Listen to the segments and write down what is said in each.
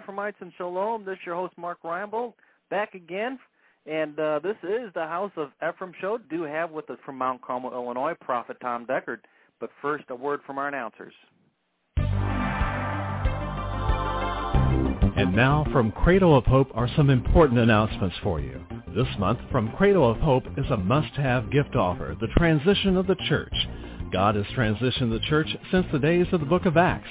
Ephraimites and Shalom. This is your host Mark Reinbold back again, and uh, this is the House of Ephraim show. Do have with us from Mount Carmel, Illinois, Prophet Tom Deckard. But first, a word from our announcers. And now from Cradle of Hope are some important announcements for you. This month, from Cradle of Hope is a must-have gift offer, the transition of the church. God has transitioned the church since the days of the book of Acts.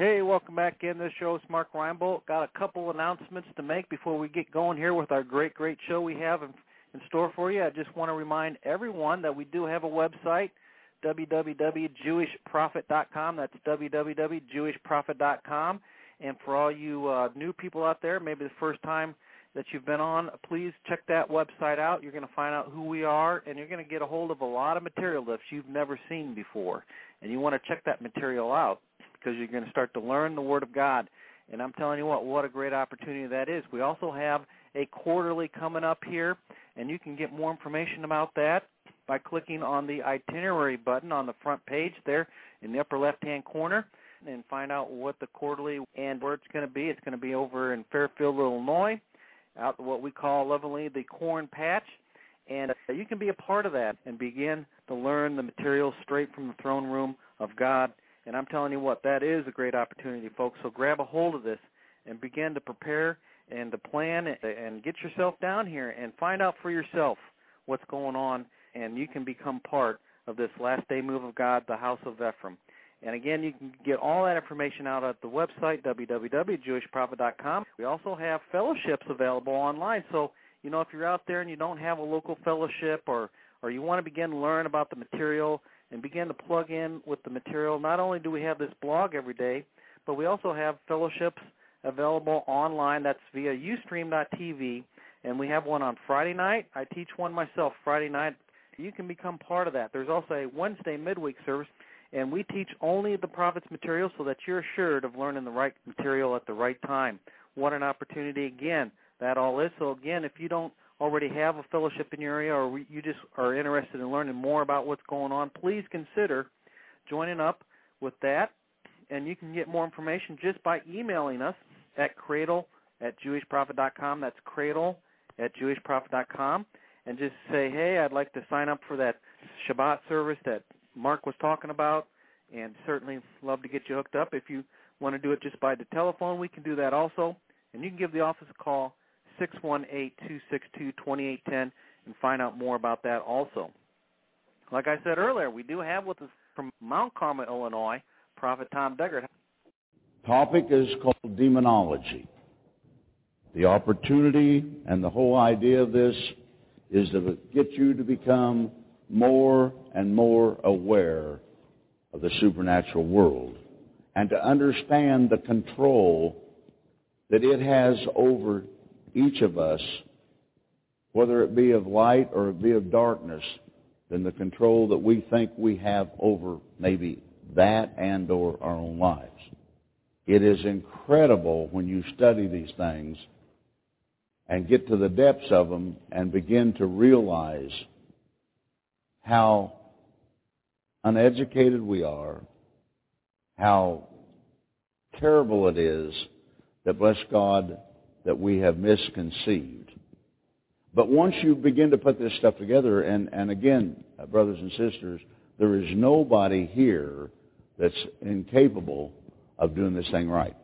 Hey, welcome back in. This show is Mark Reinbold. Got a couple announcements to make before we get going here with our great, great show we have in, in store for you. I just want to remind everyone that we do have a website, www.jewishprophet.com. That's www.jewishprophet.com. And for all you uh, new people out there, maybe the first time that you've been on, please check that website out. You're going to find out who we are, and you're going to get a hold of a lot of material that you've never seen before. And you want to check that material out because you're going to start to learn the Word of God. And I'm telling you what, what a great opportunity that is. We also have a quarterly coming up here, and you can get more information about that by clicking on the itinerary button on the front page there in the upper left-hand corner and find out what the quarterly and where it's going to be. It's going to be over in Fairfield, Illinois, out what we call lovingly the Corn Patch. And uh, you can be a part of that and begin to learn the material straight from the throne room of God and I'm telling you what, that is a great opportunity, folks. So grab a hold of this and begin to prepare and to plan and get yourself down here and find out for yourself what's going on, and you can become part of this last day move of God, the House of Ephraim. And again, you can get all that information out at the website, www.jewishprophet.com. We also have fellowships available online. So, you know, if you're out there and you don't have a local fellowship or, or you want to begin to learn about the material and begin to plug in with the material. Not only do we have this blog every day, but we also have fellowships available online. That's via ustream.tv, and we have one on Friday night. I teach one myself Friday night. You can become part of that. There's also a Wednesday midweek service, and we teach only the prophet's material so that you're assured of learning the right material at the right time. What an opportunity again that all is. So again, if you don't already have a fellowship in your area or you just are interested in learning more about what's going on, please consider joining up with that. And you can get more information just by emailing us at cradle at jewishprophet.com. That's cradle at jewishprophet.com. And just say, hey, I'd like to sign up for that Shabbat service that Mark was talking about, and certainly love to get you hooked up. If you want to do it just by the telephone, we can do that also. And you can give the office a call 618-262-2810 and find out more about that also. Like I said earlier, we do have with us from Mount Carmel, Illinois, Prophet Tom Deckard. Topic is called demonology. The opportunity and the whole idea of this is to get you to become more and more aware of the supernatural world and to understand the control that it has over each of us, whether it be of light or it be of darkness, than the control that we think we have over maybe that and or our own lives. it is incredible when you study these things and get to the depths of them and begin to realize how uneducated we are, how terrible it is that, bless God, that we have misconceived. But once you begin to put this stuff together, and, and again, uh, brothers and sisters, there is nobody here that's incapable of doing this thing right.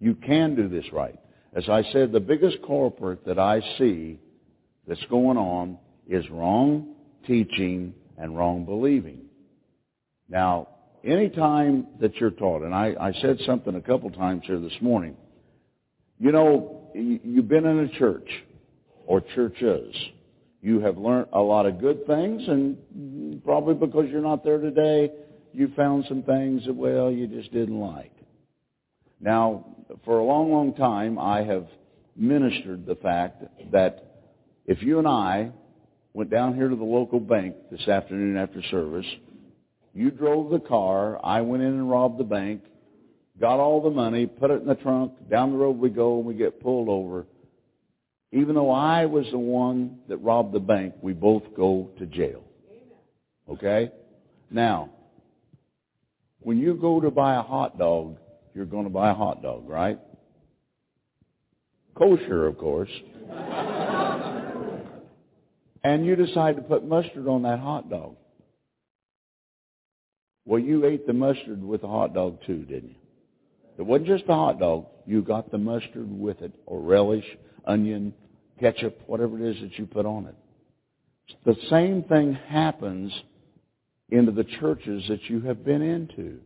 You can do this right. As I said, the biggest culprit that I see that's going on is wrong teaching and wrong believing. Now, any time that you're taught, and I, I said something a couple times here this morning, you know, you've been in a church or churches. You have learned a lot of good things, and probably because you're not there today, you found some things that, well, you just didn't like. Now, for a long, long time, I have ministered the fact that if you and I went down here to the local bank this afternoon after service, you drove the car, I went in and robbed the bank, got all the money, put it in the trunk, down the road we go, and we get pulled over. Even though I was the one that robbed the bank, we both go to jail. Okay? Now, when you go to buy a hot dog, you're going to buy a hot dog, right? Kosher, of course. and you decide to put mustard on that hot dog. Well, you ate the mustard with the hot dog too, didn't you? It wasn't just the hot dog. You got the mustard with it, or relish, onion, ketchup, whatever it is that you put on it. The same thing happens into the churches that you have been into.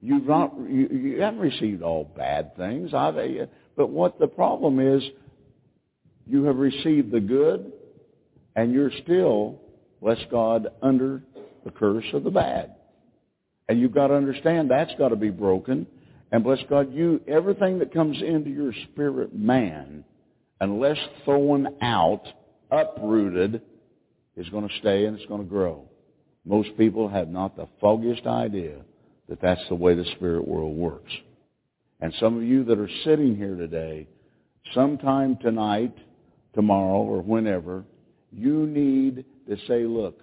You've not, you, you haven't received all bad things, I, but what the problem is, you have received the good, and you're still, bless God, under the curse of the bad. And you've got to understand that's got to be broken. And bless God, you everything that comes into your spirit man, unless thrown out, uprooted, is going to stay and it's going to grow. Most people have not the foggiest idea that that's the way the spirit world works. And some of you that are sitting here today, sometime tonight, tomorrow, or whenever, you need to say, look,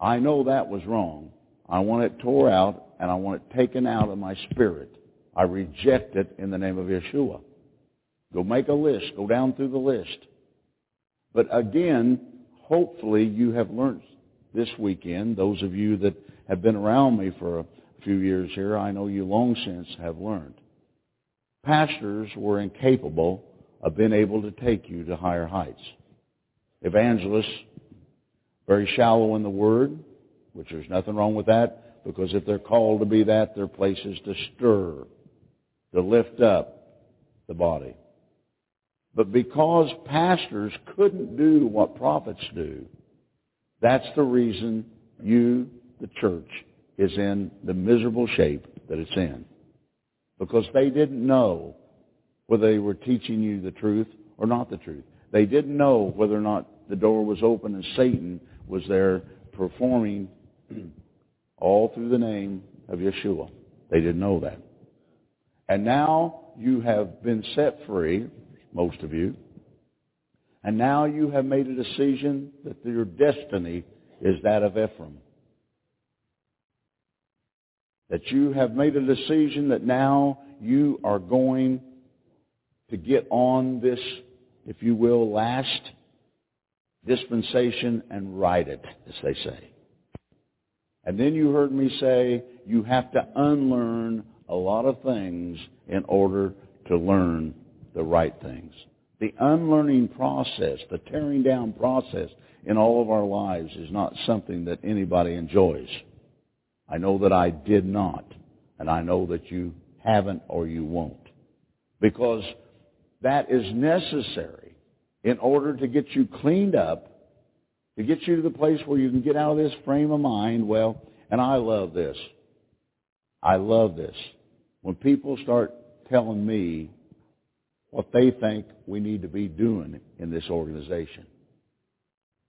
I know that was wrong. I want it tore out, and I want it taken out of my spirit. I reject it in the name of Yeshua. Go make a list. Go down through the list. But again, hopefully you have learned this weekend, those of you that have been around me for a few years here, I know you long since have learned. Pastors were incapable of being able to take you to higher heights. Evangelists, very shallow in the Word, which there's nothing wrong with that, because if they're called to be that, their place is to stir, to lift up the body. But because pastors couldn't do what prophets do, that's the reason you, the church, is in the miserable shape that it's in. Because they didn't know whether they were teaching you the truth or not the truth. They didn't know whether or not the door was open and Satan was there performing all through the name of Yeshua. They didn't know that. And now you have been set free, most of you, and now you have made a decision that your destiny is that of Ephraim that you have made a decision that now you are going to get on this, if you will, last dispensation and ride it, as they say. And then you heard me say you have to unlearn a lot of things in order to learn the right things. The unlearning process, the tearing down process in all of our lives is not something that anybody enjoys. I know that I did not, and I know that you haven't or you won't. Because that is necessary in order to get you cleaned up, to get you to the place where you can get out of this frame of mind. Well, and I love this. I love this. When people start telling me what they think we need to be doing in this organization.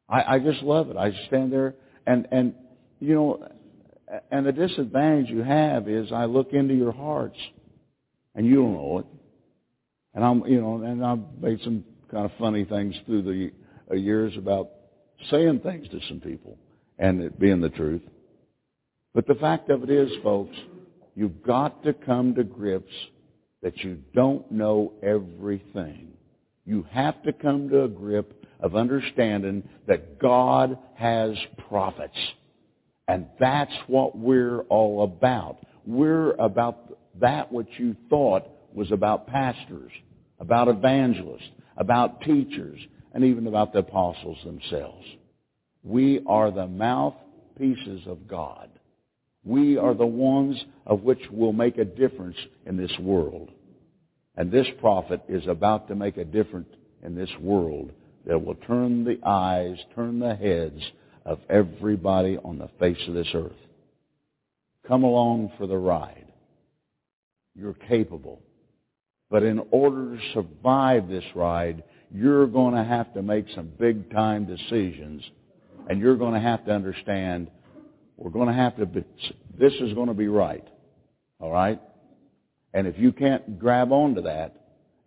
I, I just love it. I stand there and, and, you know, and the disadvantage you have is I look into your hearts, and you don't know it. And I'm, you know, and I've made some kind of funny things through the years about saying things to some people and it being the truth. But the fact of it is, folks, you've got to come to grips that you don't know everything. You have to come to a grip of understanding that God has prophets. And that's what we're all about. We're about that which you thought was about pastors, about evangelists, about teachers, and even about the apostles themselves. We are the mouthpieces of God. We are the ones of which will make a difference in this world. And this prophet is about to make a difference in this world that will turn the eyes, turn the heads of everybody on the face of this earth. Come along for the ride. You're capable. But in order to survive this ride, you're going to have to make some big time decisions. And you're going to have to understand we're going to have to, be, this is going to be right. All right? And if you can't grab onto that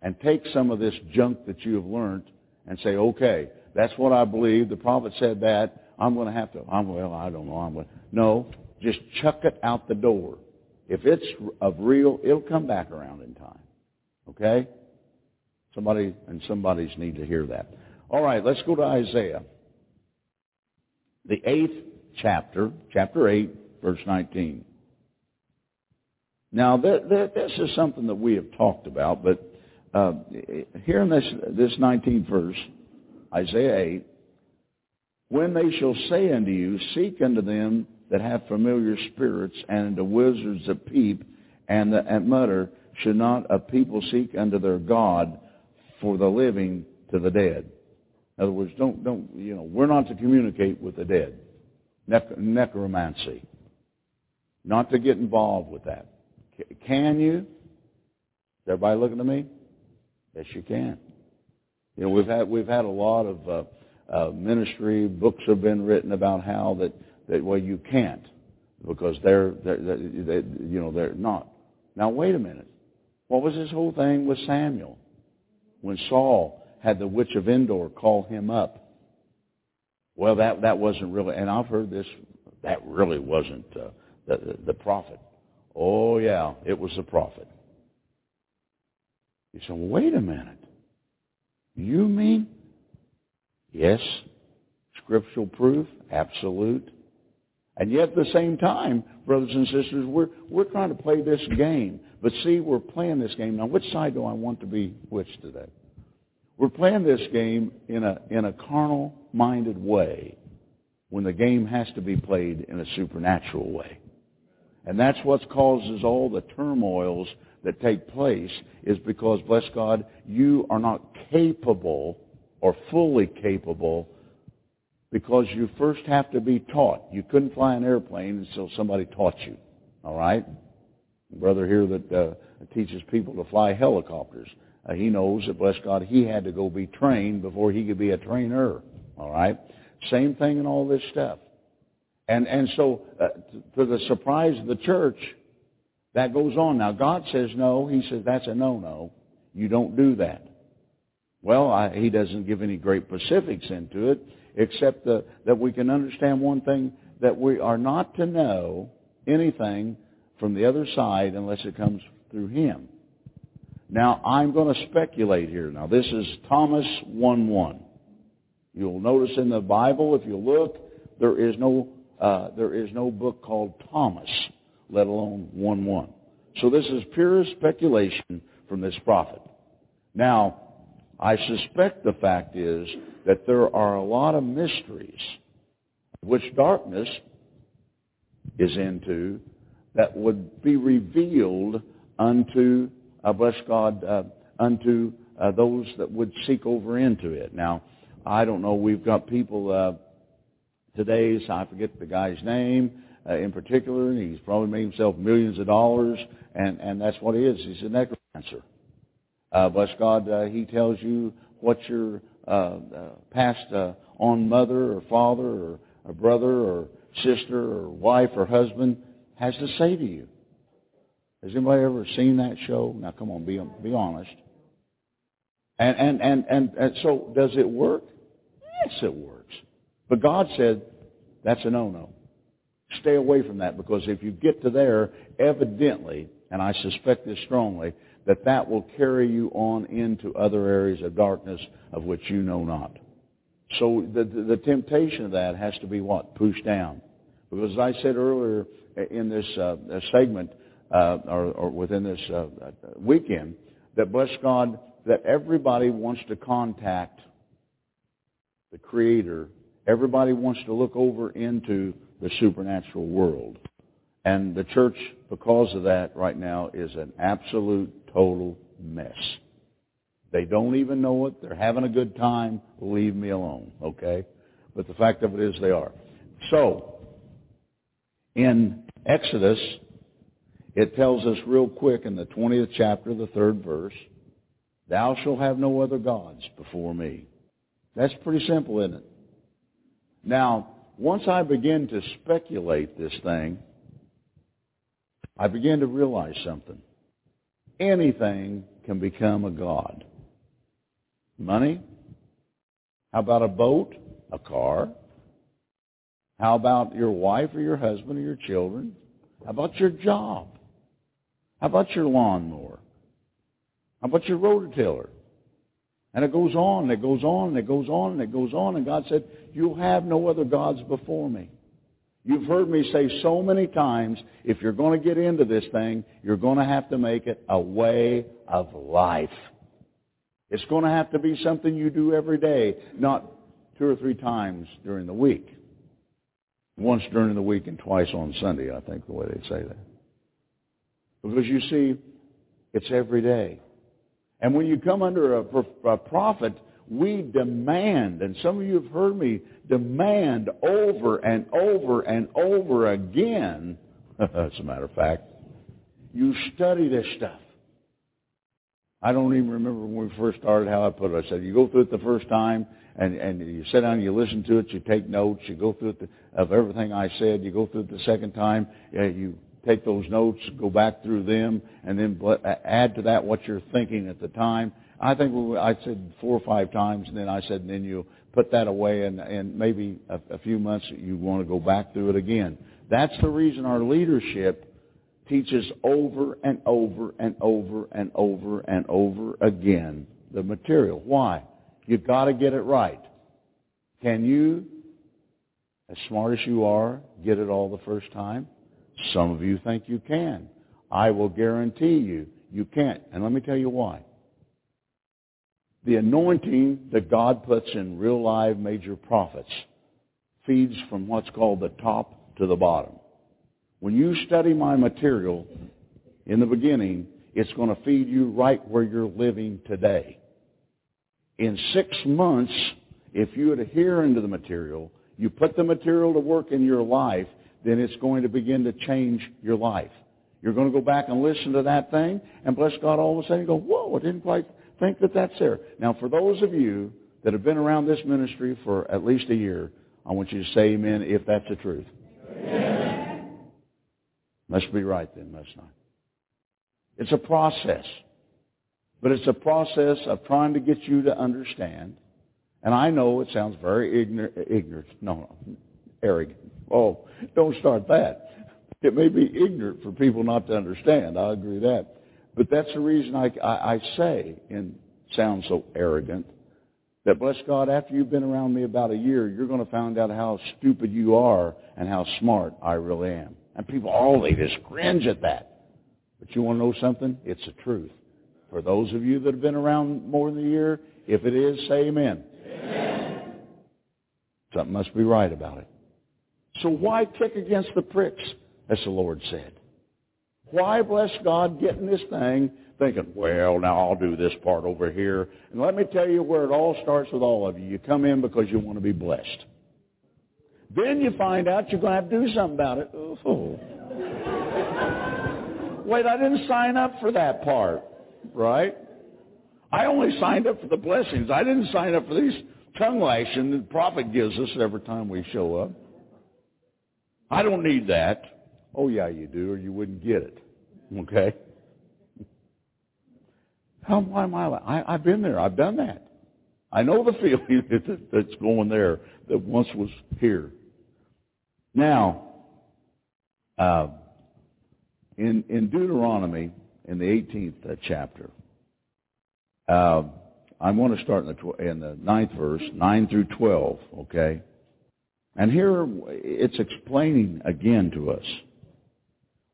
and take some of this junk that you have learned and say, okay, that's what I believe. The prophet said that. I'm going to have to, I'm, well, I don't know. I'm going to, no, just chuck it out the door. If it's of real, it'll come back around in time. Okay? Somebody, and somebody's need to hear that. All right, let's go to Isaiah. The eighth chapter, chapter 8, verse 19. Now, this is something that we have talked about, but uh, here in this, this 19th verse, Isaiah 8, when they shall say unto you, Seek unto them that have familiar spirits, and unto wizards that peep, and, the, and mutter, should not a people seek unto their God for the living to the dead? In other words, don't, don't, you know, we're not to communicate with the dead. Nec- necromancy. Not to get involved with that. Can you? Is everybody looking at me? Yes, you can. You know, we've had we've had a lot of uh, uh, ministry books have been written about how that that well you can't because they're, they're, they're they, you know they're not. Now wait a minute. What was this whole thing with Samuel when Saul had the witch of Endor call him up? Well, that that wasn't really, and I've heard this. That really wasn't uh, the, the prophet. Oh yeah, it was the prophet. Say, well, wait a minute. You mean? Yes. Scriptural proof, absolute. And yet at the same time, brothers and sisters, we're, we're trying to play this game. But see, we're playing this game. Now, which side do I want to be which today? We're playing this game in a, in a carnal-minded way when the game has to be played in a supernatural way. And that's what causes all the turmoils that take place is because, bless God, you are not capable or fully capable because you first have to be taught. You couldn't fly an airplane until somebody taught you. All right? brother here that uh, teaches people to fly helicopters. Uh, he knows that, bless God, he had to go be trained before he could be a trainer. All right? Same thing in all this stuff. And, and so, uh, to the surprise of the church, that goes on. Now, God says no. He says that's a no-no. You don't do that. Well, I, he doesn't give any great specifics into it, except the, that we can understand one thing, that we are not to know anything from the other side unless it comes through him. Now, I'm going to speculate here. Now, this is Thomas 1-1. You'll notice in the Bible, if you look, there is no, uh, there is no book called Thomas let alone 1-1. So this is pure speculation from this prophet. Now, I suspect the fact is that there are a lot of mysteries which darkness is into that would be revealed unto, bless God, uh, unto uh, those that would seek over into it. Now, I don't know, we've got people uh, today, so I forget the guy's name, uh, in particular. and He's probably made himself millions of dollars, and, and that's what he is. He's a necromancer. Uh, bless God, uh, he tells you what your uh, uh, on mother or father or a brother or sister or wife or husband has to say to you. Has anybody ever seen that show? Now, come on, be be honest. And and and and, and so, does it work? Yes, it works. But God said that's a no-no. Stay away from that because if you get to there, evidently, and I suspect this strongly, that that will carry you on into other areas of darkness of which you know not. So the, the, the temptation of that has to be what? Pushed down. Because as I said earlier in this uh, segment, uh, or, or, within this uh, weekend, that bless God, that everybody wants to contact the Creator. Everybody wants to look over into the supernatural world. And the church, because of that right now, is an absolute, total mess. They don't even know it. They're having a good time. Leave me alone, okay? But the fact of it is they are. So, in Exodus, it tells us real quick in the 20th chapter, the third verse, Thou shalt have no other gods before me. That's pretty simple, isn't it? Now, once I begin to speculate this thing, I begin to realize something. Anything can become a god. Money? How about a boat? A car? How about your wife or your husband or your children? How about your job? How about your lawnmower? How about your rototiller? And it goes on, and it goes on, and it goes on, and it goes on. And God said, You'll have no other gods before me. You've heard me say so many times, if you're going to get into this thing, you're going to have to make it a way of life. It's going to have to be something you do every day, not two or three times during the week. Once during the week and twice on Sunday, I think the way they say that. Because you see, it's every day. And when you come under a, a prophet, we demand, and some of you have heard me demand over and over and over again, as a matter of fact, you study this stuff. I don't even remember when we first started how I put it. I said, you go through it the first time, and, and you sit down, and you listen to it, you take notes, you go through it the, of everything I said, you go through it the second time, you take those notes, go back through them, and then add to that what you're thinking at the time. I think I said four or five times, and then I said, and then you put that away, and, and maybe a, a few months you want to go back through it again. That's the reason our leadership teaches over and over and over and over and over again the material. Why? You've got to get it right. Can you, as smart as you are, get it all the first time? Some of you think you can. I will guarantee you, you can't. And let me tell you why. The anointing that God puts in real live major prophets feeds from what's called the top to the bottom. When you study my material in the beginning, it's going to feed you right where you're living today. In six months, if you adhere into the material, you put the material to work in your life, then it's going to begin to change your life. You're going to go back and listen to that thing, and bless God, all of a sudden go, whoa, I didn't quite think that that's there. Now, for those of you that have been around this ministry for at least a year, I want you to say amen if that's the truth. Amen. Must be right then, must not. It's a process. But it's a process of trying to get you to understand. And I know it sounds very ignorant, ignorant no, no, arrogant. Oh, don't start that. It may be ignorant for people not to understand. I agree that. But that's the reason I, I, I say, and sounds so arrogant, that bless God, after you've been around me about a year, you're going to find out how stupid you are and how smart I really am. And people, oh, they just cringe at that. But you want to know something? It's the truth. For those of you that have been around more than a year, if it is, say amen. amen. Something must be right about it. So why kick against the pricks, as the Lord said? Why, bless God, get in this thing thinking, well, now I'll do this part over here. And let me tell you where it all starts with all of you. You come in because you want to be blessed. Then you find out you're going to have to do something about it. Oh. Wait, I didn't sign up for that part, right? I only signed up for the blessings. I didn't sign up for these tongue lashing the prophet gives us every time we show up. I don't need that. Oh yeah, you do, or you wouldn't get it. Okay? How why am I, I I've been there. I've done that. I know the feeling that's going there that once was here. Now, uh, in in Deuteronomy, in the 18th uh, chapter, uh, I want to start in the tw- in the ninth verse, nine through 12. Okay, and here it's explaining again to us.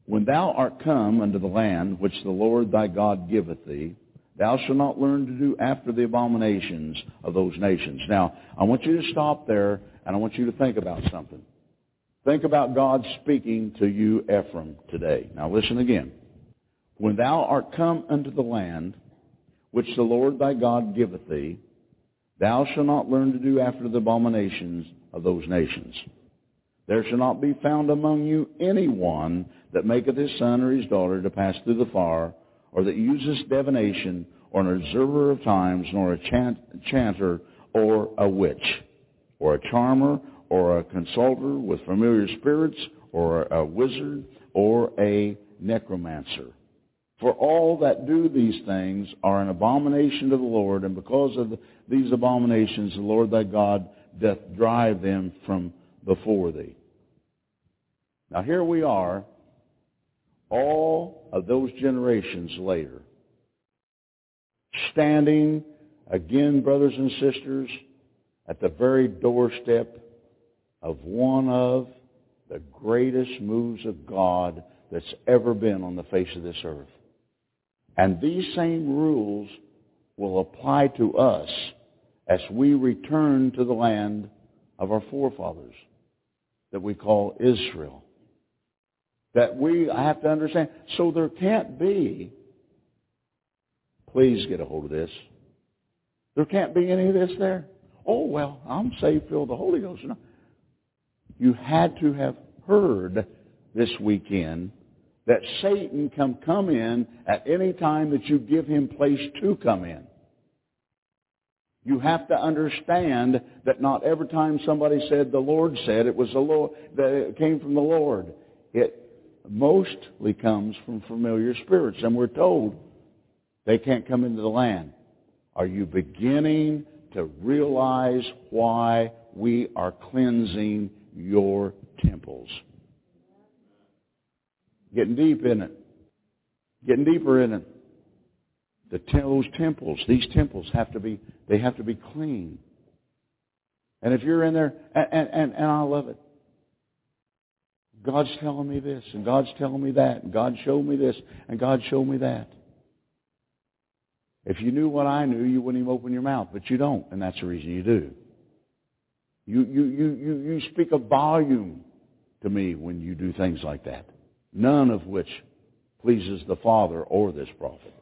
When thou art come unto the land which the Lord thy God giveth thee, thou shalt not learn to do after the abominations of those nations. Now, I want you to stop there, and I want you to think about something. Think about God speaking to you, Ephraim, today. Now listen again. When thou art come unto the land which the Lord thy God giveth thee, thou shalt not learn to do after the abominations of those nations. There shall not be found among you any one that maketh his son or his daughter to pass through the fire, or that useth divination, or an observer of times, nor a chant, chanter, or a witch, or a charmer, or a consulter with familiar spirits, or a wizard, or a necromancer. For all that do these things are an abomination to the Lord, and because of these abominations the Lord thy God doth drive them from before thee. Now here we are, all of those generations later, standing again, brothers and sisters, at the very doorstep of one of the greatest moves of God that's ever been on the face of this earth. And these same rules will apply to us as we return to the land of our forefathers that we call Israel. That we have to understand. So there can't be, please get a hold of this, there can't be any of this there. Oh, well, I'm saved, filled with the Holy Ghost. No. You had to have heard this weekend that Satan can come in at any time that you give him place to come in. You have to understand that not every time somebody said the Lord said it was the Lord that it came from the Lord. It mostly comes from familiar spirits, and we're told they can't come into the land. Are you beginning to realize why we are cleansing your temples? Getting deep in it. Getting deeper in it. The those temples, these temples have to be, they have to be clean. And if you're in there, and, and, and I love it. God's telling me this, and God's telling me that, and God showed me this, and God showed me that. If you knew what I knew, you wouldn't even open your mouth, but you don't, and that's the reason you do. You, you, you, you, you speak a volume to me when you do things like that, none of which pleases the Father or this prophet.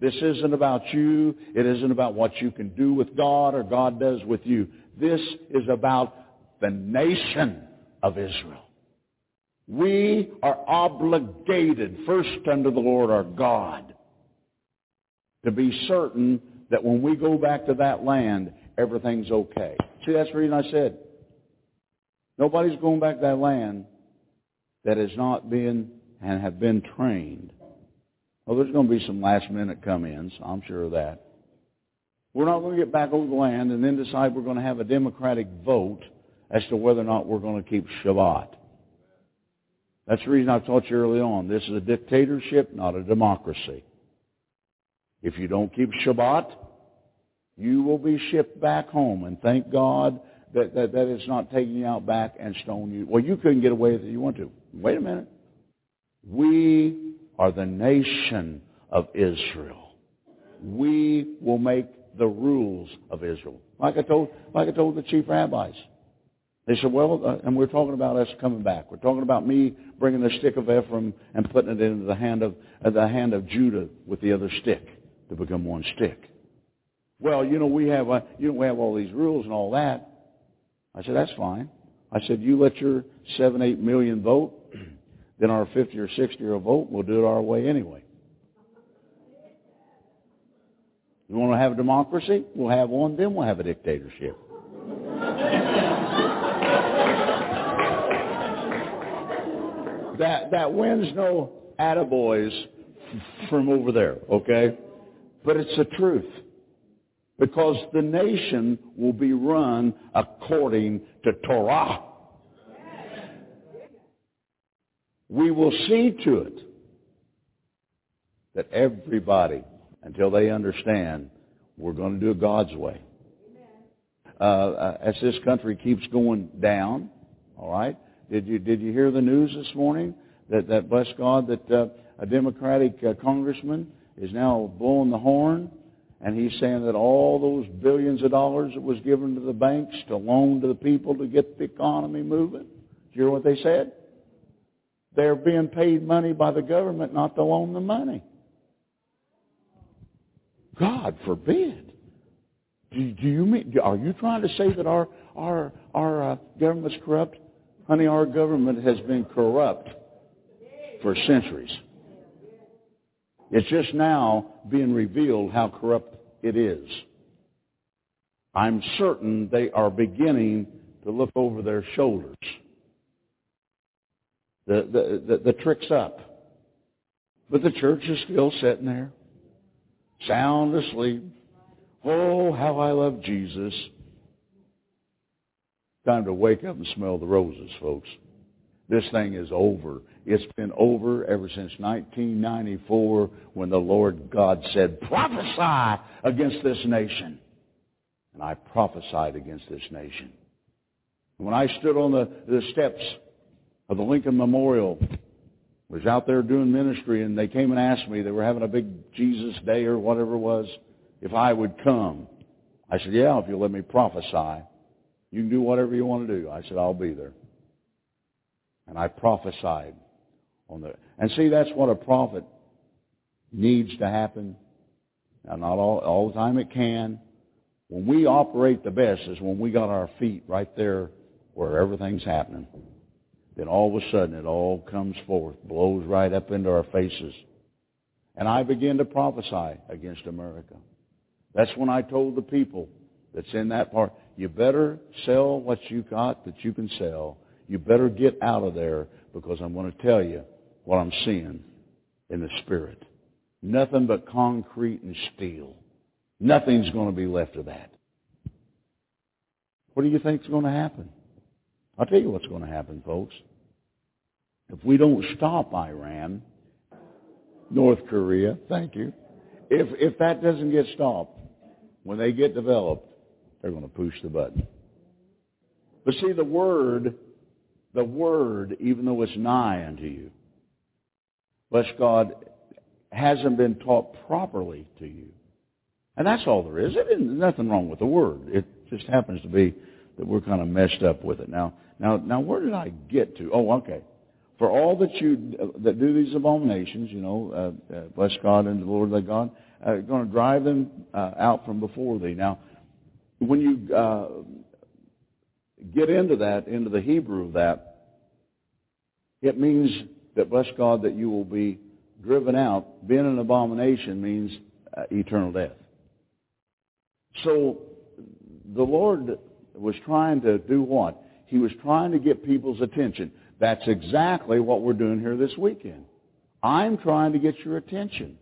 This isn't about you. It isn't about what you can do with God or God does with you. This is about the nation of Israel. We are obligated first unto the Lord our God to be certain that when we go back to that land, everything's okay. See, that's the reason I said nobody's going back to that land that has not been and have been trained. Well, there's going to be some last minute come-ins. I'm sure of that. We're not going to get back over the land and then decide we're going to have a democratic vote as to whether or not we're going to keep Shabbat. That's the reason I taught you early on. This is a dictatorship, not a democracy. If you don't keep Shabbat, you will be shipped back home. And thank God that, that, that it's not taking you out back and stone you. Well, you couldn't get away with it if you want to. Wait a minute. We are the nation of Israel. We will make the rules of Israel. Like I told, like I told the chief rabbis. They said, well, uh, and we're talking about us coming back. We're talking about me bringing the stick of Ephraim and putting it into the hand of uh, the hand of Judah with the other stick to become one stick. Well, you know we have uh, you know we have all these rules and all that. I said that's fine. I said you let your seven eight million vote, then our fifty or sixty year old vote, we'll do it our way anyway. You want to have a democracy? We'll have one. Then we'll have a dictatorship. That, that wins no attaboys from over there, okay? But it's the truth. Because the nation will be run according to Torah. We will see to it that everybody, until they understand, we're going to do it God's way. Uh, uh, as this country keeps going down, all right. Did you did you hear the news this morning that that bless God that uh, a Democratic uh, congressman is now blowing the horn and he's saying that all those billions of dollars that was given to the banks to loan to the people to get the economy moving. Did you hear what they said? They're being paid money by the government not to loan the money. God forbid. Do, do you mean? Are you trying to say that our our our uh, government's corrupt? Honey, our government has been corrupt for centuries. It's just now being revealed how corrupt it is. I'm certain they are beginning to look over their shoulders. The, the, the, trick's up. But the church is still sitting there, sound asleep. Oh, how I love Jesus. Time to wake up and smell the roses, folks. This thing is over. It's been over ever since 1994 when the Lord God said, prophesy against this nation. And I prophesied against this nation. When I stood on the, the steps of the Lincoln Memorial, was out there doing ministry and they came and asked me, they were having a big Jesus day or whatever it was, if I would come. I said, yeah, if you'll let me prophesy. You can do whatever you want to do. I said, I'll be there. And I prophesied on the, and see, that's what a prophet needs to happen. Now, not all, all the time it can. When we operate the best is when we got our feet right there where everything's happening. Then all of a sudden it all comes forth, blows right up into our faces. And I begin to prophesy against America. That's when I told the people that's in that part, you better sell what you got that you can sell. You better get out of there because I'm going to tell you what I'm seeing in the Spirit. Nothing but concrete and steel. Nothing's going to be left of that. What do you think's going to happen? I'll tell you what's going to happen, folks. If we don't stop Iran, North Korea, thank you. If if that doesn't get stopped, when they get developed, they're going to push the button. But see, the word, the word, even though it's nigh unto you, bless God, hasn't been taught properly to you. And that's all there is. There's nothing wrong with the word. It just happens to be that we're kind of messed up with it. Now, now, now, where did I get to? Oh, okay. For all that you that do these abominations, you know, uh, uh, bless God and the Lord thy God, uh, going to drive them uh, out from before thee. Now, when you uh, get into that, into the Hebrew of that, it means that, bless God, that you will be driven out. Being an abomination means uh, eternal death. So the Lord was trying to do what? He was trying to get people's attention. That's exactly what we're doing here this weekend. I'm trying to get your attention.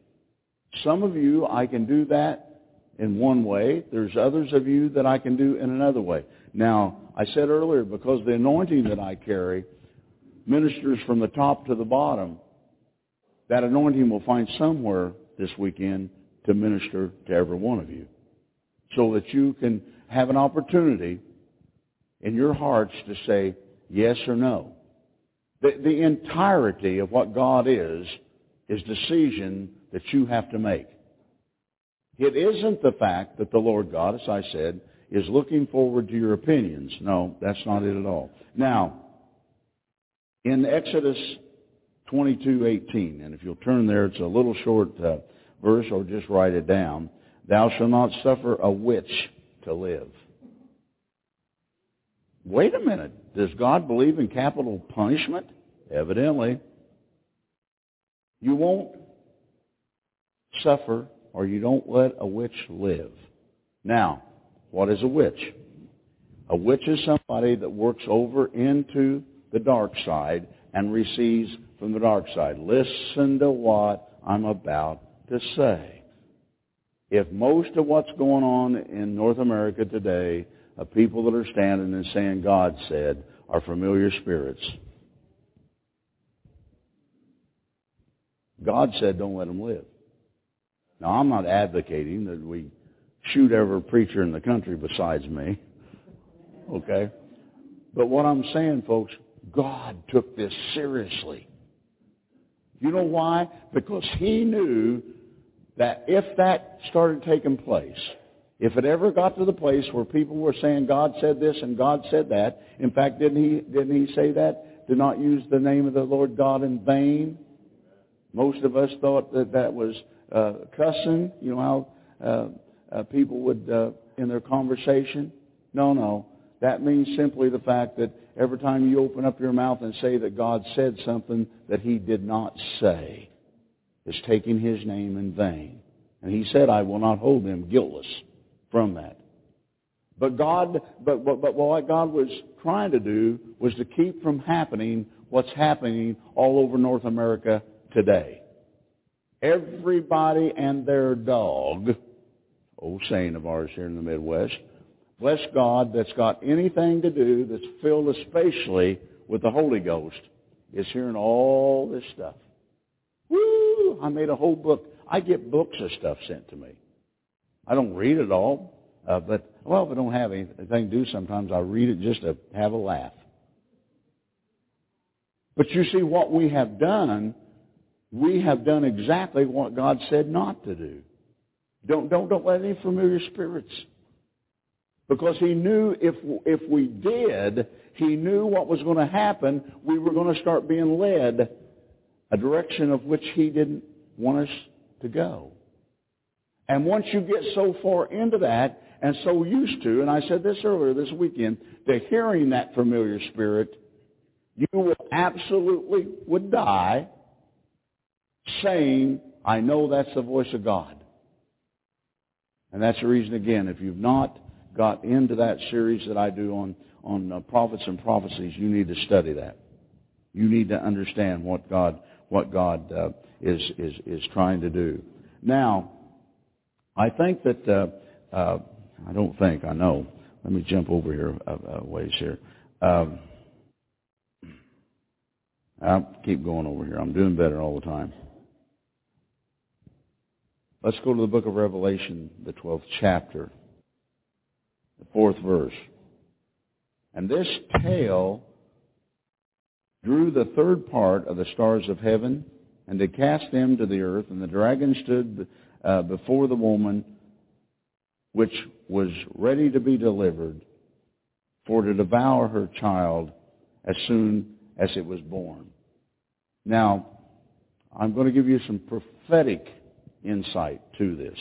Some of you, I can do that in one way. There's others of you that I can do in another way. Now, I said earlier, because the anointing that I carry ministers from the top to the bottom, that anointing will find somewhere this weekend to minister to every one of you. So that you can have an opportunity in your hearts to say yes or no. The, the entirety of what God is, is decision that you have to make. It isn't the fact that the Lord God, as I said, is looking forward to your opinions. No, that's not it at all. Now, in Exodus 22:18, and if you'll turn there, it's a little short uh, verse, or just write it down. Thou shalt not suffer a witch to live. Wait a minute. Does God believe in capital punishment? Evidently. You won't suffer or you don't let a witch live. Now, what is a witch? A witch is somebody that works over into the dark side and receives from the dark side. Listen to what I'm about to say. If most of what's going on in North America today, of people that are standing and saying God said, are familiar spirits, God said don't let them live. Now I'm not advocating that we shoot every preacher in the country besides me. Okay? But what I'm saying, folks, God took this seriously. You know why? Because he knew that if that started taking place, if it ever got to the place where people were saying God said this and God said that, in fact, didn't he, didn't he say that? Do not use the name of the Lord God in vain. Most of us thought that that was uh, cussing. You know how uh, uh, people would, uh, in their conversation? No, no. That means simply the fact that every time you open up your mouth and say that God said something that he did not say, is taking his name in vain. And he said, I will not hold them guiltless from that. But God, but, but, but what God was trying to do was to keep from happening what's happening all over North America today. Everybody and their dog, old saying of ours here in the Midwest, bless God, that's got anything to do, that's filled especially with the Holy Ghost, is hearing all this stuff. Woo! I made a whole book. I get books of stuff sent to me. I don't read it all, uh, but, well, if I don't have anything to do, sometimes I read it just to have a laugh. But you see, what we have done, we have done exactly what God said not to do. Don't, don't, don't let any familiar spirits because he knew if, if we did, he knew what was going to happen. We were going to start being led a direction of which he didn't want us to go. And once you get so far into that and so used to, and I said this earlier this weekend, to hearing that familiar spirit, you will absolutely would die saying, I know that's the voice of God. And that's the reason, again, if you've not got into that series that I do on, on uh, prophets and prophecies, you need to study that. You need to understand what God, what God uh, is, is, is trying to do. Now, I think that, uh, uh, I don't think, I know. Let me jump over here a, a ways here. Um, I'll keep going over here. I'm doing better all the time. Let's go to the book of Revelation, the 12th chapter the fourth verse. And this tail drew the third part of the stars of heaven, and to cast them to the earth, and the dragon stood uh, before the woman, which was ready to be delivered, for to devour her child as soon as it was born. Now, I'm going to give you some prophetic insight to this.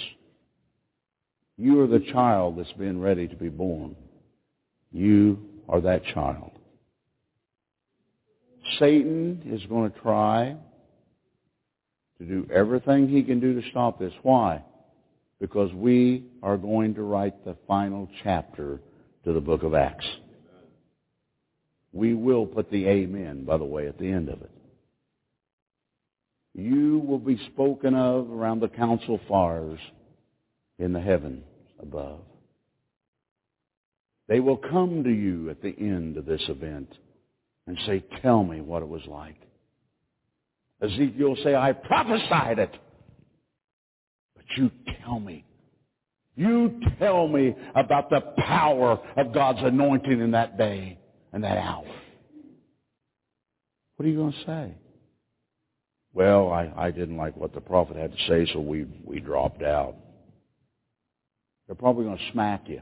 You are the child that's been ready to be born. You are that child. Satan is going to try to do everything he can do to stop this. Why? Because we are going to write the final chapter to the book of Acts. We will put the amen, by the way, at the end of it. You will be spoken of around the council fires in the heavens above. They will come to you at the end of this event and say, tell me what it was like. Ezekiel say, I prophesied it. But you tell me. You tell me about the power of God's anointing in that day and that hour. What are you going to say? Well, I, I didn't like what the prophet had to say, so we, we dropped out. They're probably going to smack you.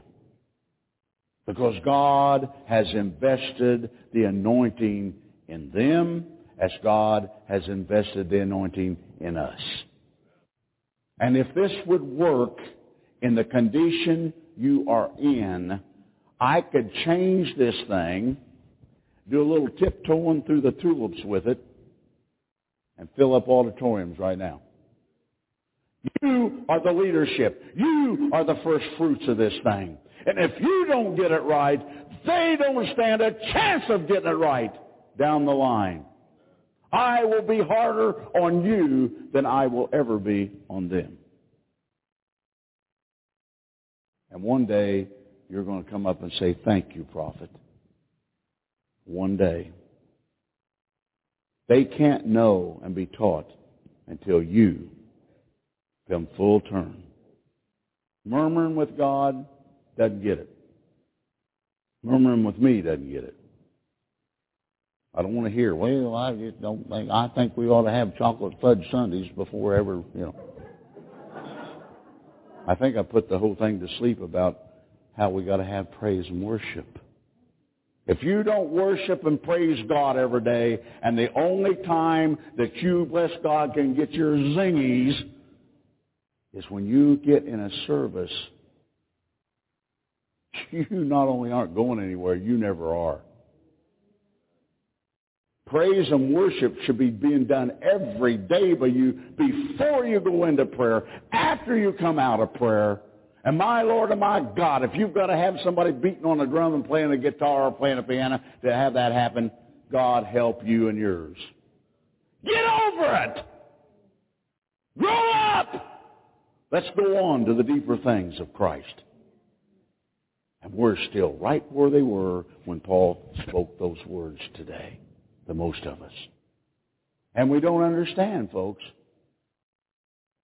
Because God has invested the anointing in them as God has invested the anointing in us. And if this would work in the condition you are in, I could change this thing, do a little tiptoeing through the tulips with it, and fill up auditoriums right now. You are the leadership. You are the first fruits of this thing. And if you don't get it right, they don't stand a chance of getting it right down the line. I will be harder on you than I will ever be on them. And one day, you're going to come up and say, thank you, prophet. One day. They can't know and be taught until you come full turn. Murmuring with God doesn't get it. Murmuring with me doesn't get it. I don't want to hear, well, I just don't think, I think we ought to have chocolate fudge sundaes before ever, you know. I think I put the whole thing to sleep about how we got to have praise and worship. If you don't worship and praise God every day, and the only time that you, bless God, can get your zingies is when you get in a service, you not only aren't going anywhere, you never are. Praise and worship should be being done every day by you before you go into prayer, after you come out of prayer. And my Lord and my God, if you've got to have somebody beating on a drum and playing a guitar or playing a piano to have that happen, God help you and yours. Get over it! Grow up! Let's go on to the deeper things of Christ. And we're still right where they were when Paul spoke those words today the most of us. And we don't understand, folks.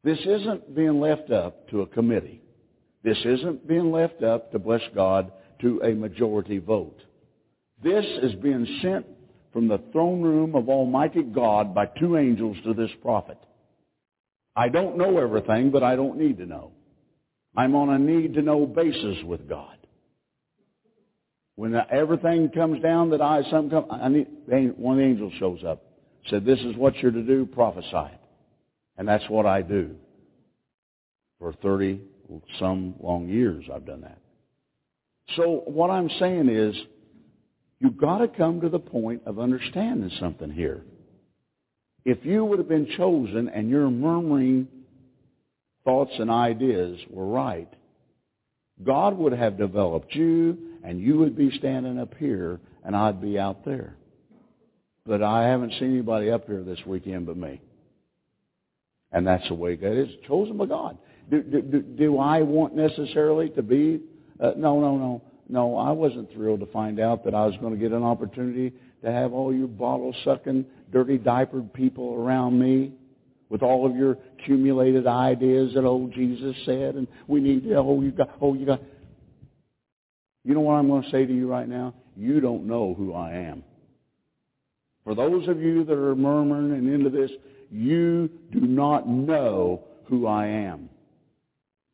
This isn't being left up to a committee. This isn't being left up to, bless God, to a majority vote. This is being sent from the throne room of Almighty God by two angels to this prophet. I don't know everything, but I don't need to know. I'm on a need-to-know basis with God. When everything comes down that I, some come, I need, one angel shows up, said, this is what you're to do, prophesy And that's what I do. For 30 some long years I've done that. So what I'm saying is, you've got to come to the point of understanding something here. If you would have been chosen and your murmuring thoughts and ideas were right, God would have developed you and you would be standing up here and I'd be out there. But I haven't seen anybody up here this weekend but me. And that's the way God is, chosen by God. Do, do, do, do I want necessarily to be? Uh, no, no, no. No, I wasn't thrilled to find out that I was going to get an opportunity to have all your bottle-sucking, dirty diapered people around me with all of your accumulated ideas that old Jesus said, and we need to, oh, you got, oh, you got. You know what I'm going to say to you right now? You don't know who I am. For those of you that are murmuring and into this, you do not know who I am.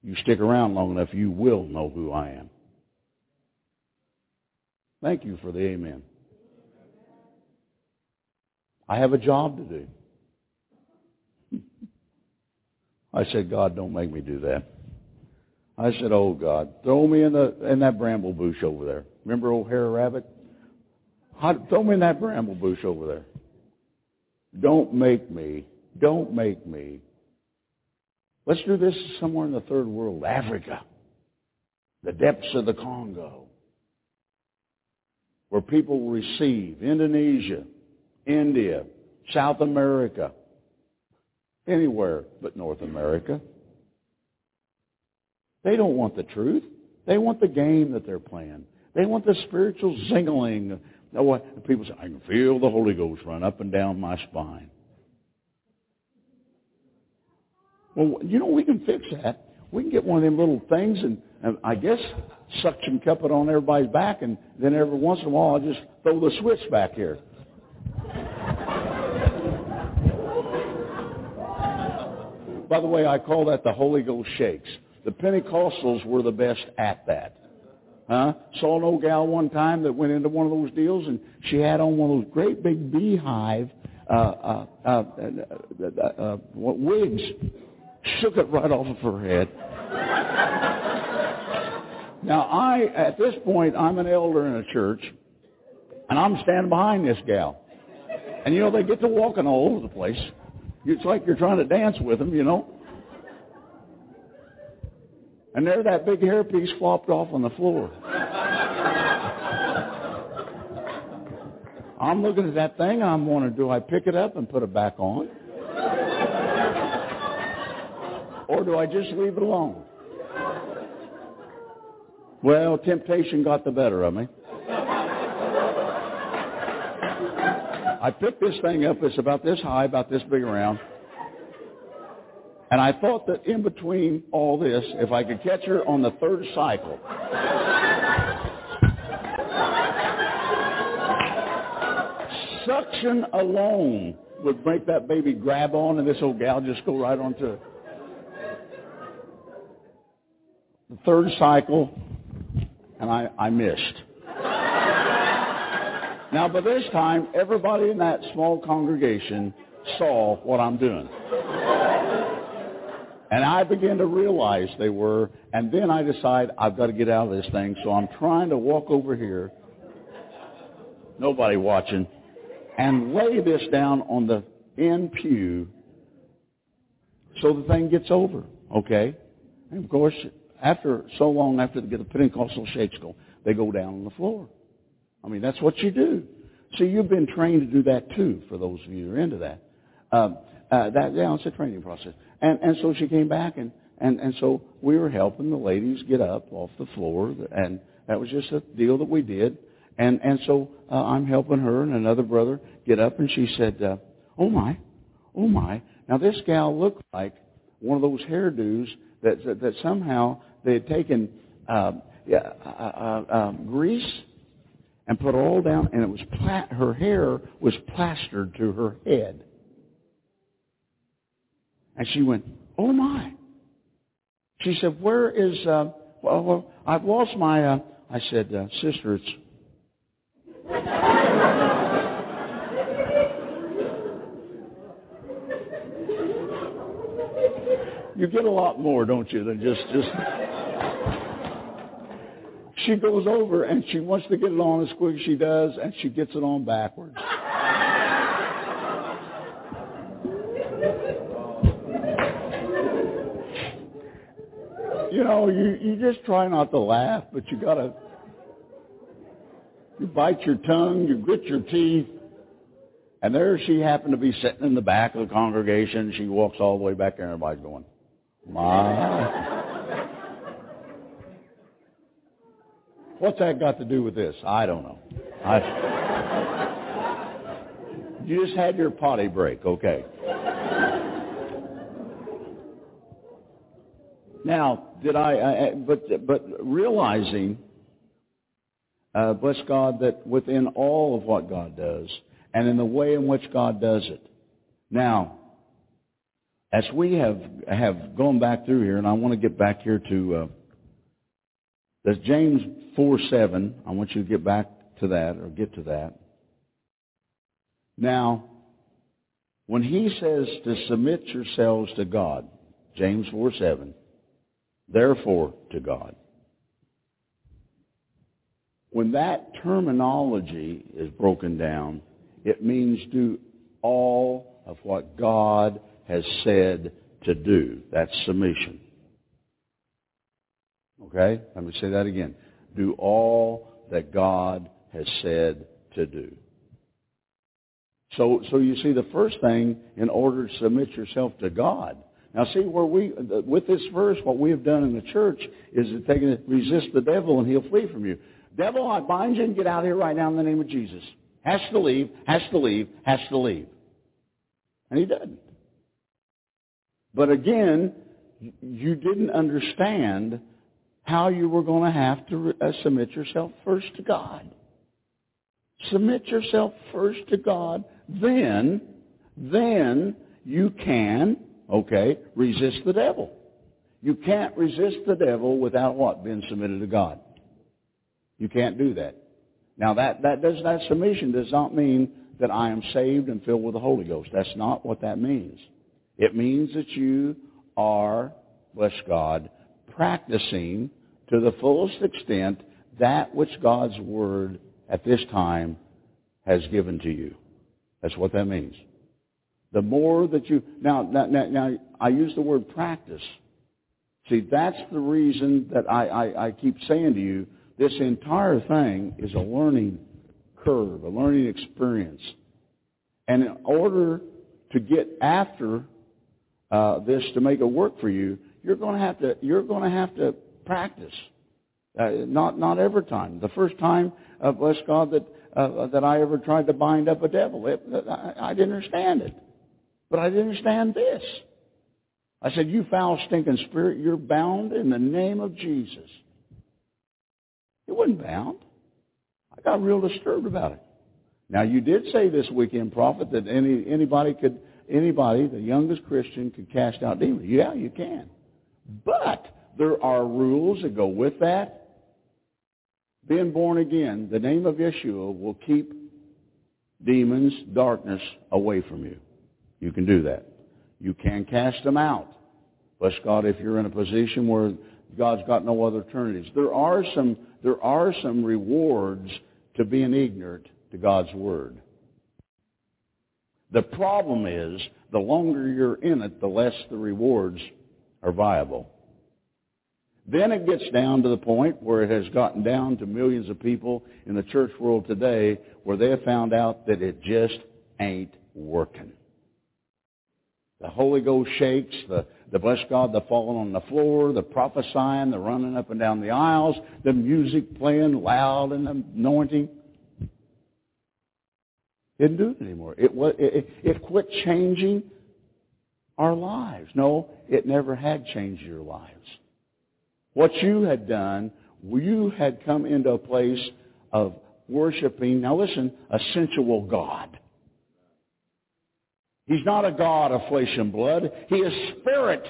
You stick around long enough, you will know who I am. Thank you for the amen. I have a job to do. I said, God, don't make me do that. I said, oh God, throw me in the in that bramble bush over there. Remember old Brer Rabbit? Throw me in that bramble bush over there. Don't make me. Don't make me. Let's do this somewhere in the third world, Africa, the depths of the Congo, where people receive Indonesia, India, South America, anywhere but North America. They don't want the truth. They want the game that they're playing. They want the spiritual zingling. People say, I can feel the Holy Ghost run up and down my spine. Well, you know, we can fix that. We can get one of them little things and, and I guess suction cup it on everybody's back and then every once in a while I'll just throw the switch back here. By the way, I call that the Holy Ghost shakes. The Pentecostals were the best at that. Huh? Saw an old gal one time that went into one of those deals, and she had on one of those great big beehive uh, uh, uh, uh, uh, wigs. Shook it right off of her head. now, I at this point, I'm an elder in a church, and I'm standing behind this gal. And you know, they get to walking all over the place. It's like you're trying to dance with them, you know. And there that big hairpiece flopped off on the floor. I'm looking at that thing I'm wondering, do I pick it up and put it back on? or do I just leave it alone? Well, temptation got the better of me. I picked this thing up. It's about this high, about this big around. And I thought that in between all this, if I could catch her on the third cycle, suction alone would make that baby grab on and this old gal just go right onto it. The third cycle, and I, I missed. Now, by this time, everybody in that small congregation saw what I'm doing. And I began to realize they were, and then I decide I've got to get out of this thing, so I'm trying to walk over here, nobody watching, and lay this down on the end pew so the thing gets over, okay? And of course, after so long after the Pentecostal shakes go, they go down on the floor. I mean, that's what you do. See, you've been trained to do that too, for those of you who are into that. Um, uh, that yeah, it's a training process. And and so she came back, and and and so we were helping the ladies get up off the floor, and that was just a deal that we did. And and so uh, I'm helping her and another brother get up, and she said, uh, "Oh my, oh my!" Now this gal looked like one of those hairdos that that, that somehow they had taken uh, yeah, uh, uh, uh, grease and put it all down, and it was pla- her hair was plastered to her head. And she went, "Oh my!" She said, "Where is? Uh, well, well, I've lost my." Uh, I said, uh, "Sister, it's." you get a lot more, don't you, than just just. she goes over and she wants to get it on as quick as she does, and she gets it on backwards. You know, you, you just try not to laugh, but you gotta, you bite your tongue, you grit your teeth, and there she happened to be sitting in the back of the congregation. She walks all the way back there, and everybody's going, my. What's that got to do with this? I don't know. I, you just had your potty break, okay. Now, did I, I but, but realizing, uh, bless God, that within all of what God does, and in the way in which God does it. Now, as we have, have gone back through here, and I want to get back here to, uh, James 4, 7. I want you to get back to that, or get to that. Now, when he says to submit yourselves to God, James 4, 7, therefore to God. When that terminology is broken down, it means do all of what God has said to do. That's submission. Okay? Let me say that again. Do all that God has said to do. So, so you see, the first thing in order to submit yourself to God now see where we, with this verse, what we have done in the church is to take it, resist the devil and he'll flee from you. Devil, I bind you and get out of here right now in the name of Jesus. Has to leave, has to leave, has to leave. And he doesn't. But again, you didn't understand how you were going to have to uh, submit yourself first to God. Submit yourself first to God, then, then you can Okay? Resist the devil. You can't resist the devil without what? Being submitted to God. You can't do that. Now that, that does, that submission does not mean that I am saved and filled with the Holy Ghost. That's not what that means. It means that you are, bless God, practicing to the fullest extent that which God's Word at this time has given to you. That's what that means. The more that you now, now, now, I use the word practice. See, that's the reason that I, I, I keep saying to you, this entire thing is a learning curve, a learning experience. And in order to get after uh, this to make it work for you, you're going to have to you're going to have to practice. Uh, not not every time. The first time, uh, bless God, that uh, that I ever tried to bind up a devil, it, I didn't understand it, but I didn't understand this. I said, "You foul, stinking spirit, you're bound in the name of Jesus." It wasn't bound. I got real disturbed about it. Now, you did say this weekend, prophet, that any anybody could anybody, the youngest Christian, could cast out demons. Yeah, you can. But there are rules that go with that. Being born again, the name of Yeshua will keep demons, darkness away from you. You can do that. You can cast them out. Bless God if you're in a position where God's got no other alternatives. There are some, there are some rewards to being ignorant to God's Word. The problem is, the longer you're in it, the less the rewards are viable. Then it gets down to the point where it has gotten down to millions of people in the church world today where they have found out that it just ain't working. The Holy Ghost shakes, the, the bless God, the falling on the floor, the prophesying, the running up and down the aisles, the music playing loud and anointing. Didn't do it anymore. It, was, it, it quit changing our lives. No, it never had changed your lives. What you had done, you had come into a place of worshiping, now listen, a sensual God. He's not a God of flesh and blood. He is spirit.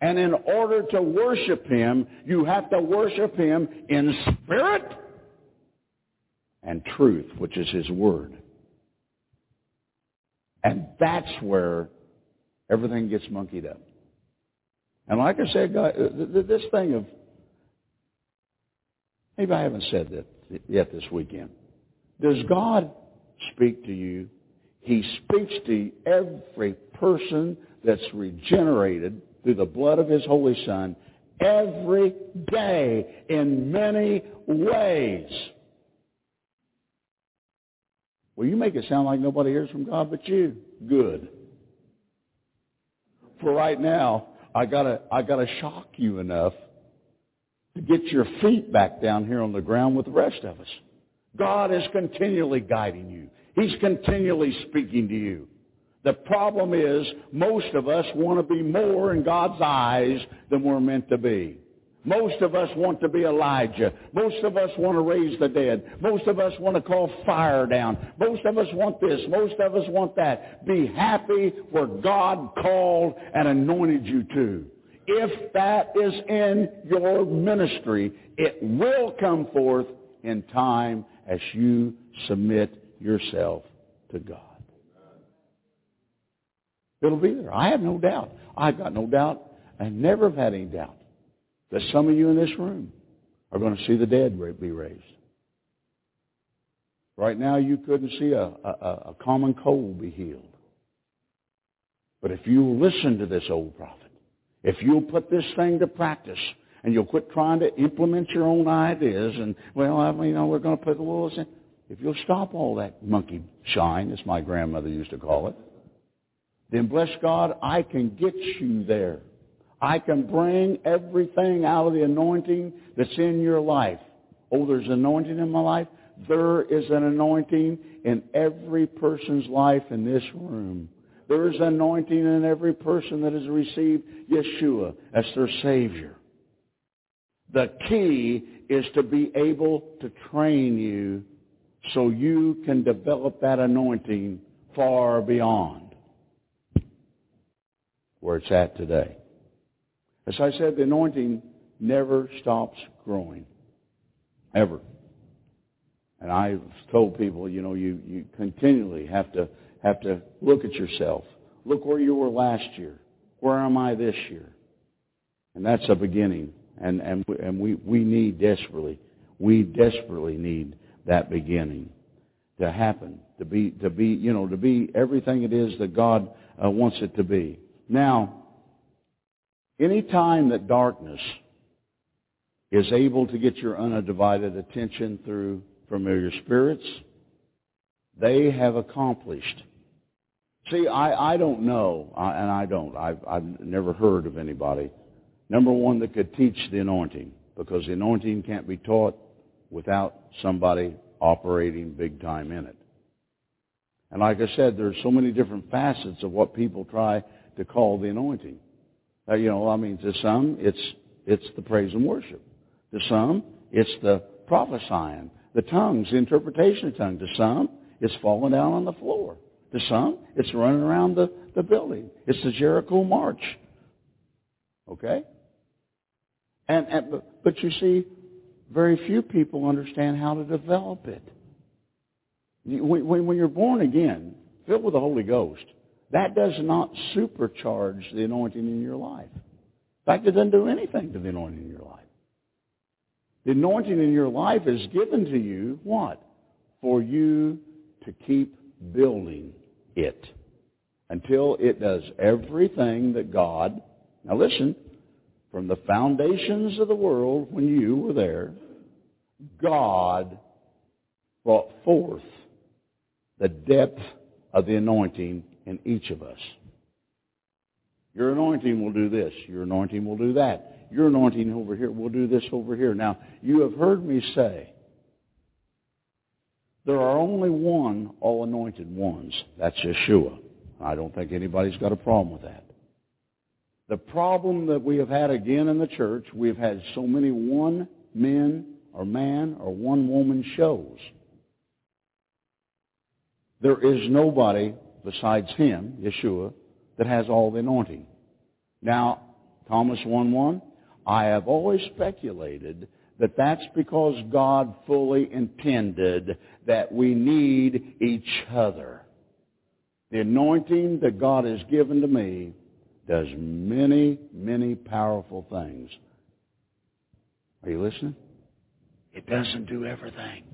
And in order to worship Him, you have to worship Him in spirit and truth, which is His Word. And that's where everything gets monkeyed up. And like I said, God, this thing of, maybe I haven't said that yet this weekend. Does God speak to you? He speaks to every person that's regenerated through the blood of His Holy Son every day in many ways. Well, you make it sound like nobody hears from God but you. Good. For right now, I gotta, I gotta shock you enough to get your feet back down here on the ground with the rest of us. God is continually guiding you. He's continually speaking to you. The problem is most of us want to be more in God's eyes than we're meant to be. Most of us want to be Elijah. Most of us want to raise the dead. Most of us want to call fire down. Most of us want this. Most of us want that. Be happy where God called and anointed you to. If that is in your ministry, it will come forth in time as you submit yourself to God. It'll be there. I have no doubt. I've got no doubt. I never have had any doubt that some of you in this room are going to see the dead be raised. Right now, you couldn't see a, a, a common cold be healed. But if you listen to this old prophet, if you'll put this thing to practice, and you'll quit trying to implement your own ideas, and well, I mean, you know, we're going to put the rules in. If you'll stop all that monkey shine, as my grandmother used to call it, then bless God, I can get you there. I can bring everything out of the anointing that's in your life. Oh, there's anointing in my life? There is an anointing in every person's life in this room. There is anointing in every person that has received Yeshua as their Savior. The key is to be able to train you so you can develop that anointing far beyond where it's at today. As I said, the anointing never stops growing. Ever. And I've told people, you know, you, you continually have to have to look at yourself. Look where you were last year. Where am I this year? And that's a beginning. And and and we, we need desperately, we desperately need that beginning to happen, to be to be you know to be everything it is that God uh, wants it to be. Now, any time that darkness is able to get your undivided attention through familiar spirits. They have accomplished. See, I, I don't know, I, and I don't. I've, I've never heard of anybody, number one, that could teach the anointing, because the anointing can't be taught without somebody operating big time in it. And like I said, there's so many different facets of what people try to call the anointing. Uh, you know, I mean, to some, it's it's the praise and worship. To some, it's the prophesying, the tongues, the interpretation of tongues. To some, it's falling down on the floor. To some, it's running around the, the building. It's the Jericho March. Okay? And, and but you see, very few people understand how to develop it. When, you're born again, filled with the Holy Ghost, that does not supercharge the anointing in your life. In fact, it doesn't do anything to the anointing in your life. The anointing in your life is given to you, what? For you to keep building it until it does everything that God, now listen, from the foundations of the world when you were there, God brought forth the depth of the anointing in each of us. Your anointing will do this. Your anointing will do that. Your anointing over here will do this over here. Now, you have heard me say there are only one all anointed ones. That's Yeshua. I don't think anybody's got a problem with that. The problem that we have had again in the church, we've had so many one men or man or one woman shows. There is nobody besides him, Yeshua, that has all the anointing. Now, Thomas 1.1, I have always speculated that that's because God fully intended that we need each other. The anointing that God has given to me does many, many powerful things. Are you listening? It doesn't do everything.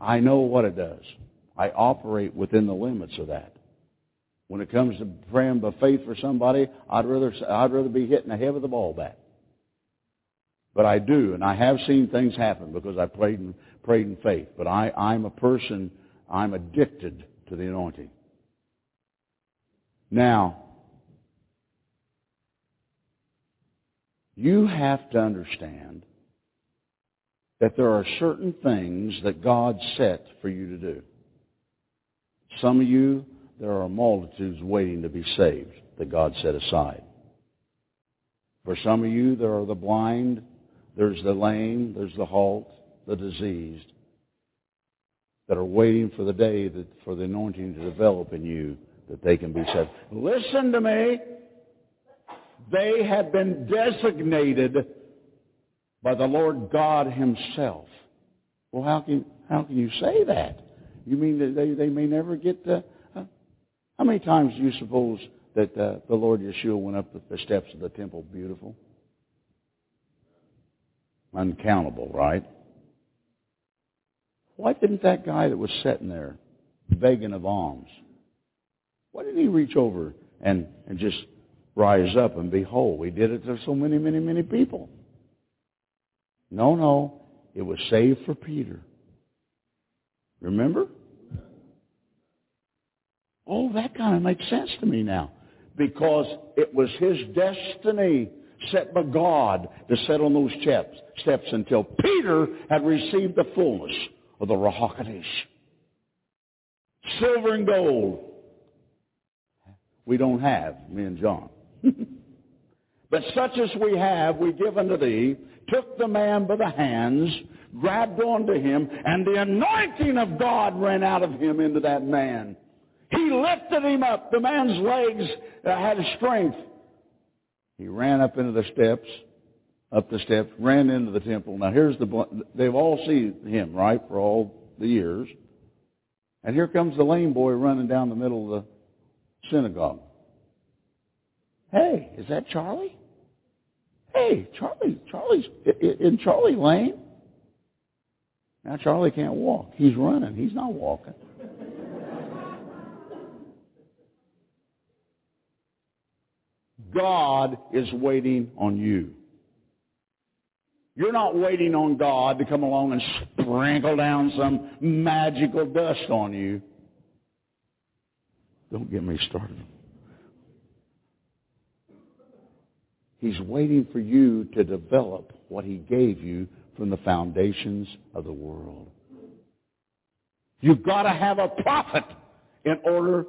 I know what it does. I operate within the limits of that. When it comes to praying by faith for somebody, I'd rather I'd rather be hitting the head of the ball bat. But I do, and I have seen things happen because I prayed in, prayed in faith. But I, I'm a person, I'm addicted to the anointing. Now, you have to understand that there are certain things that God set for you to do. Some of you, there are multitudes waiting to be saved that God set aside. For some of you, there are the blind, there's the lame, there's the halt, the diseased, that are waiting for the day that, for the anointing to develop in you that they can be saved. Listen to me. They have been designated by the Lord God himself. Well, how can, how can you say that? You mean that they, they may never get the... Uh, how many times do you suppose that uh, the Lord Yeshua went up the steps of the temple beautiful? Uncountable, right? Why didn't that guy that was sitting there begging of alms, why didn't he reach over and, and just rise up and behold? He did it to so many, many, many people. No, no. It was saved for Peter. Remember? Oh, that kind of makes sense to me now. Because it was his destiny set by God to sit on those steps, steps until Peter had received the fullness of the Ruach Silver and gold. We don't have, me and John. but such as we have, we give unto thee, took the man by the hands, grabbed onto him, and the anointing of God ran out of him into that man. He lifted him up. The man's legs uh, had strength. He ran up into the steps, up the steps, ran into the temple. Now here's the, they've all seen him, right, for all the years. And here comes the lame boy running down the middle of the synagogue. Hey, is that Charlie? Hey, Charlie, Charlie's, in Charlie Lane. Now Charlie can't walk. He's running. He's not walking. God is waiting on you. You're not waiting on God to come along and sprinkle down some magical dust on you. Don't get me started. He's waiting for you to develop what he gave you from the foundations of the world. You've got to have a prophet in order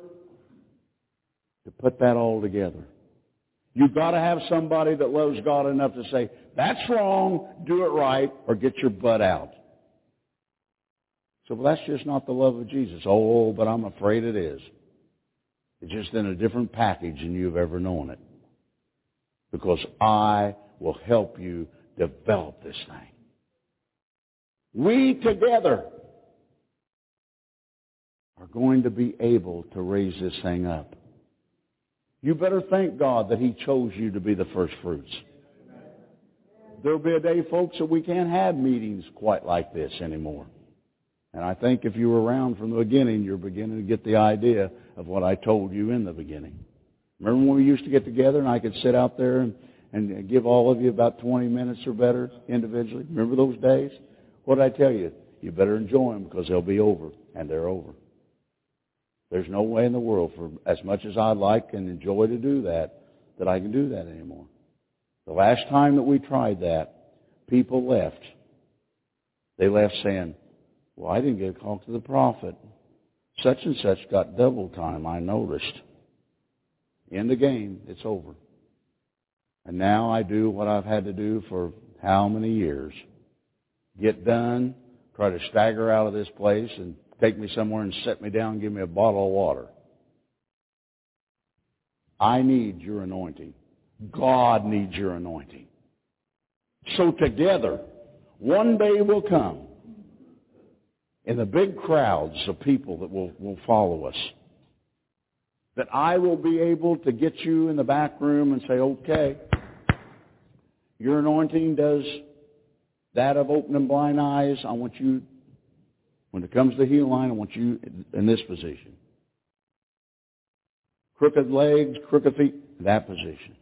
to put that all together. You've got to have somebody that loves God enough to say, that's wrong, do it right, or get your butt out. So well, that's just not the love of Jesus. Oh, but I'm afraid it is. It's just in a different package than you've ever known it. Because I will help you develop this thing. We together are going to be able to raise this thing up. You better thank God that He chose you to be the first fruits. There'll be a day, folks, that we can't have meetings quite like this anymore. And I think if you were around from the beginning, you're beginning to get the idea of what I told you in the beginning. Remember when we used to get together and I could sit out there and, and give all of you about 20 minutes or better individually? Remember those days? What did I tell you? You better enjoy them because they'll be over, and they're over. There's no way in the world, for as much as I'd like and enjoy to do that, that I can do that anymore. The last time that we tried that, people left. They left saying, well, I didn't get a call to the prophet. Such and such got double time, I noticed. In the game, it's over. And now I do what I've had to do for how many years? Get done, try to stagger out of this place and take me somewhere and set me down give me a bottle of water. I need your anointing. God needs your anointing. So together, one day will come in the big crowds of people that will, will follow us that I will be able to get you in the back room and say, okay, your anointing does that of opening blind eyes. I want you when it comes to healing, I want you in this position. Crooked legs, crooked feet, that position.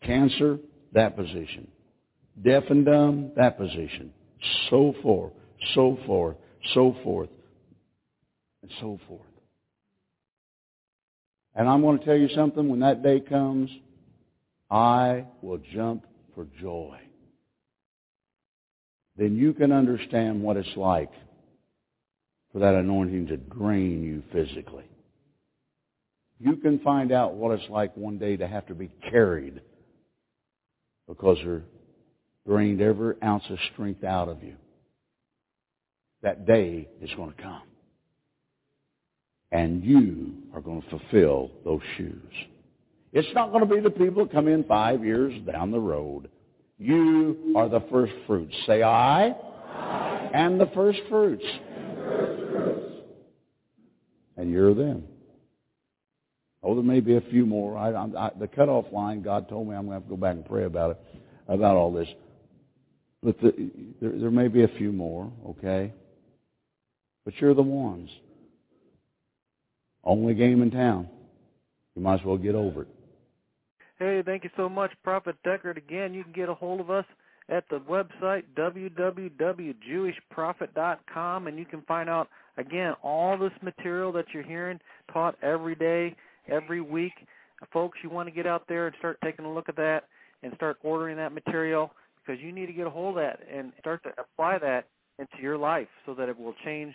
Cancer, that position. Deaf and dumb, that position. So forth, so forth, so forth, and so forth. And I'm going to tell you something, when that day comes, I will jump for joy. Then you can understand what it's like for that anointing to drain you physically. You can find out what it's like one day to have to be carried because they're drained every ounce of strength out of you. That day is going to come. And you are going to fulfill those shoes. It's not going to be the people that come in five years down the road. You are the first fruits. Say I, I. and the first fruits and you're them. Oh, there may be a few more. I, I, the cutoff line, God told me I'm going to have to go back and pray about it, about all this. But the, there, there may be a few more, okay? But you're the ones. Only game in town. You might as well get over it. Hey, thank you so much, Prophet Deckard. Again, you can get a hold of us at the website www.jewishprophet.com, and you can find out Again, all this material that you're hearing taught every day, every week, folks, you want to get out there and start taking a look at that and start ordering that material because you need to get a hold of that and start to apply that into your life so that it will change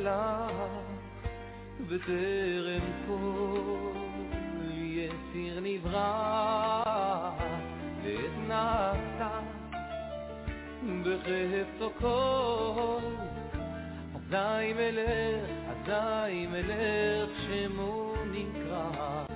אשר מלך בטרם כל יציר נברא את נעשה בחפצו כל. אזי מלך, אזי מלך שמו נקרא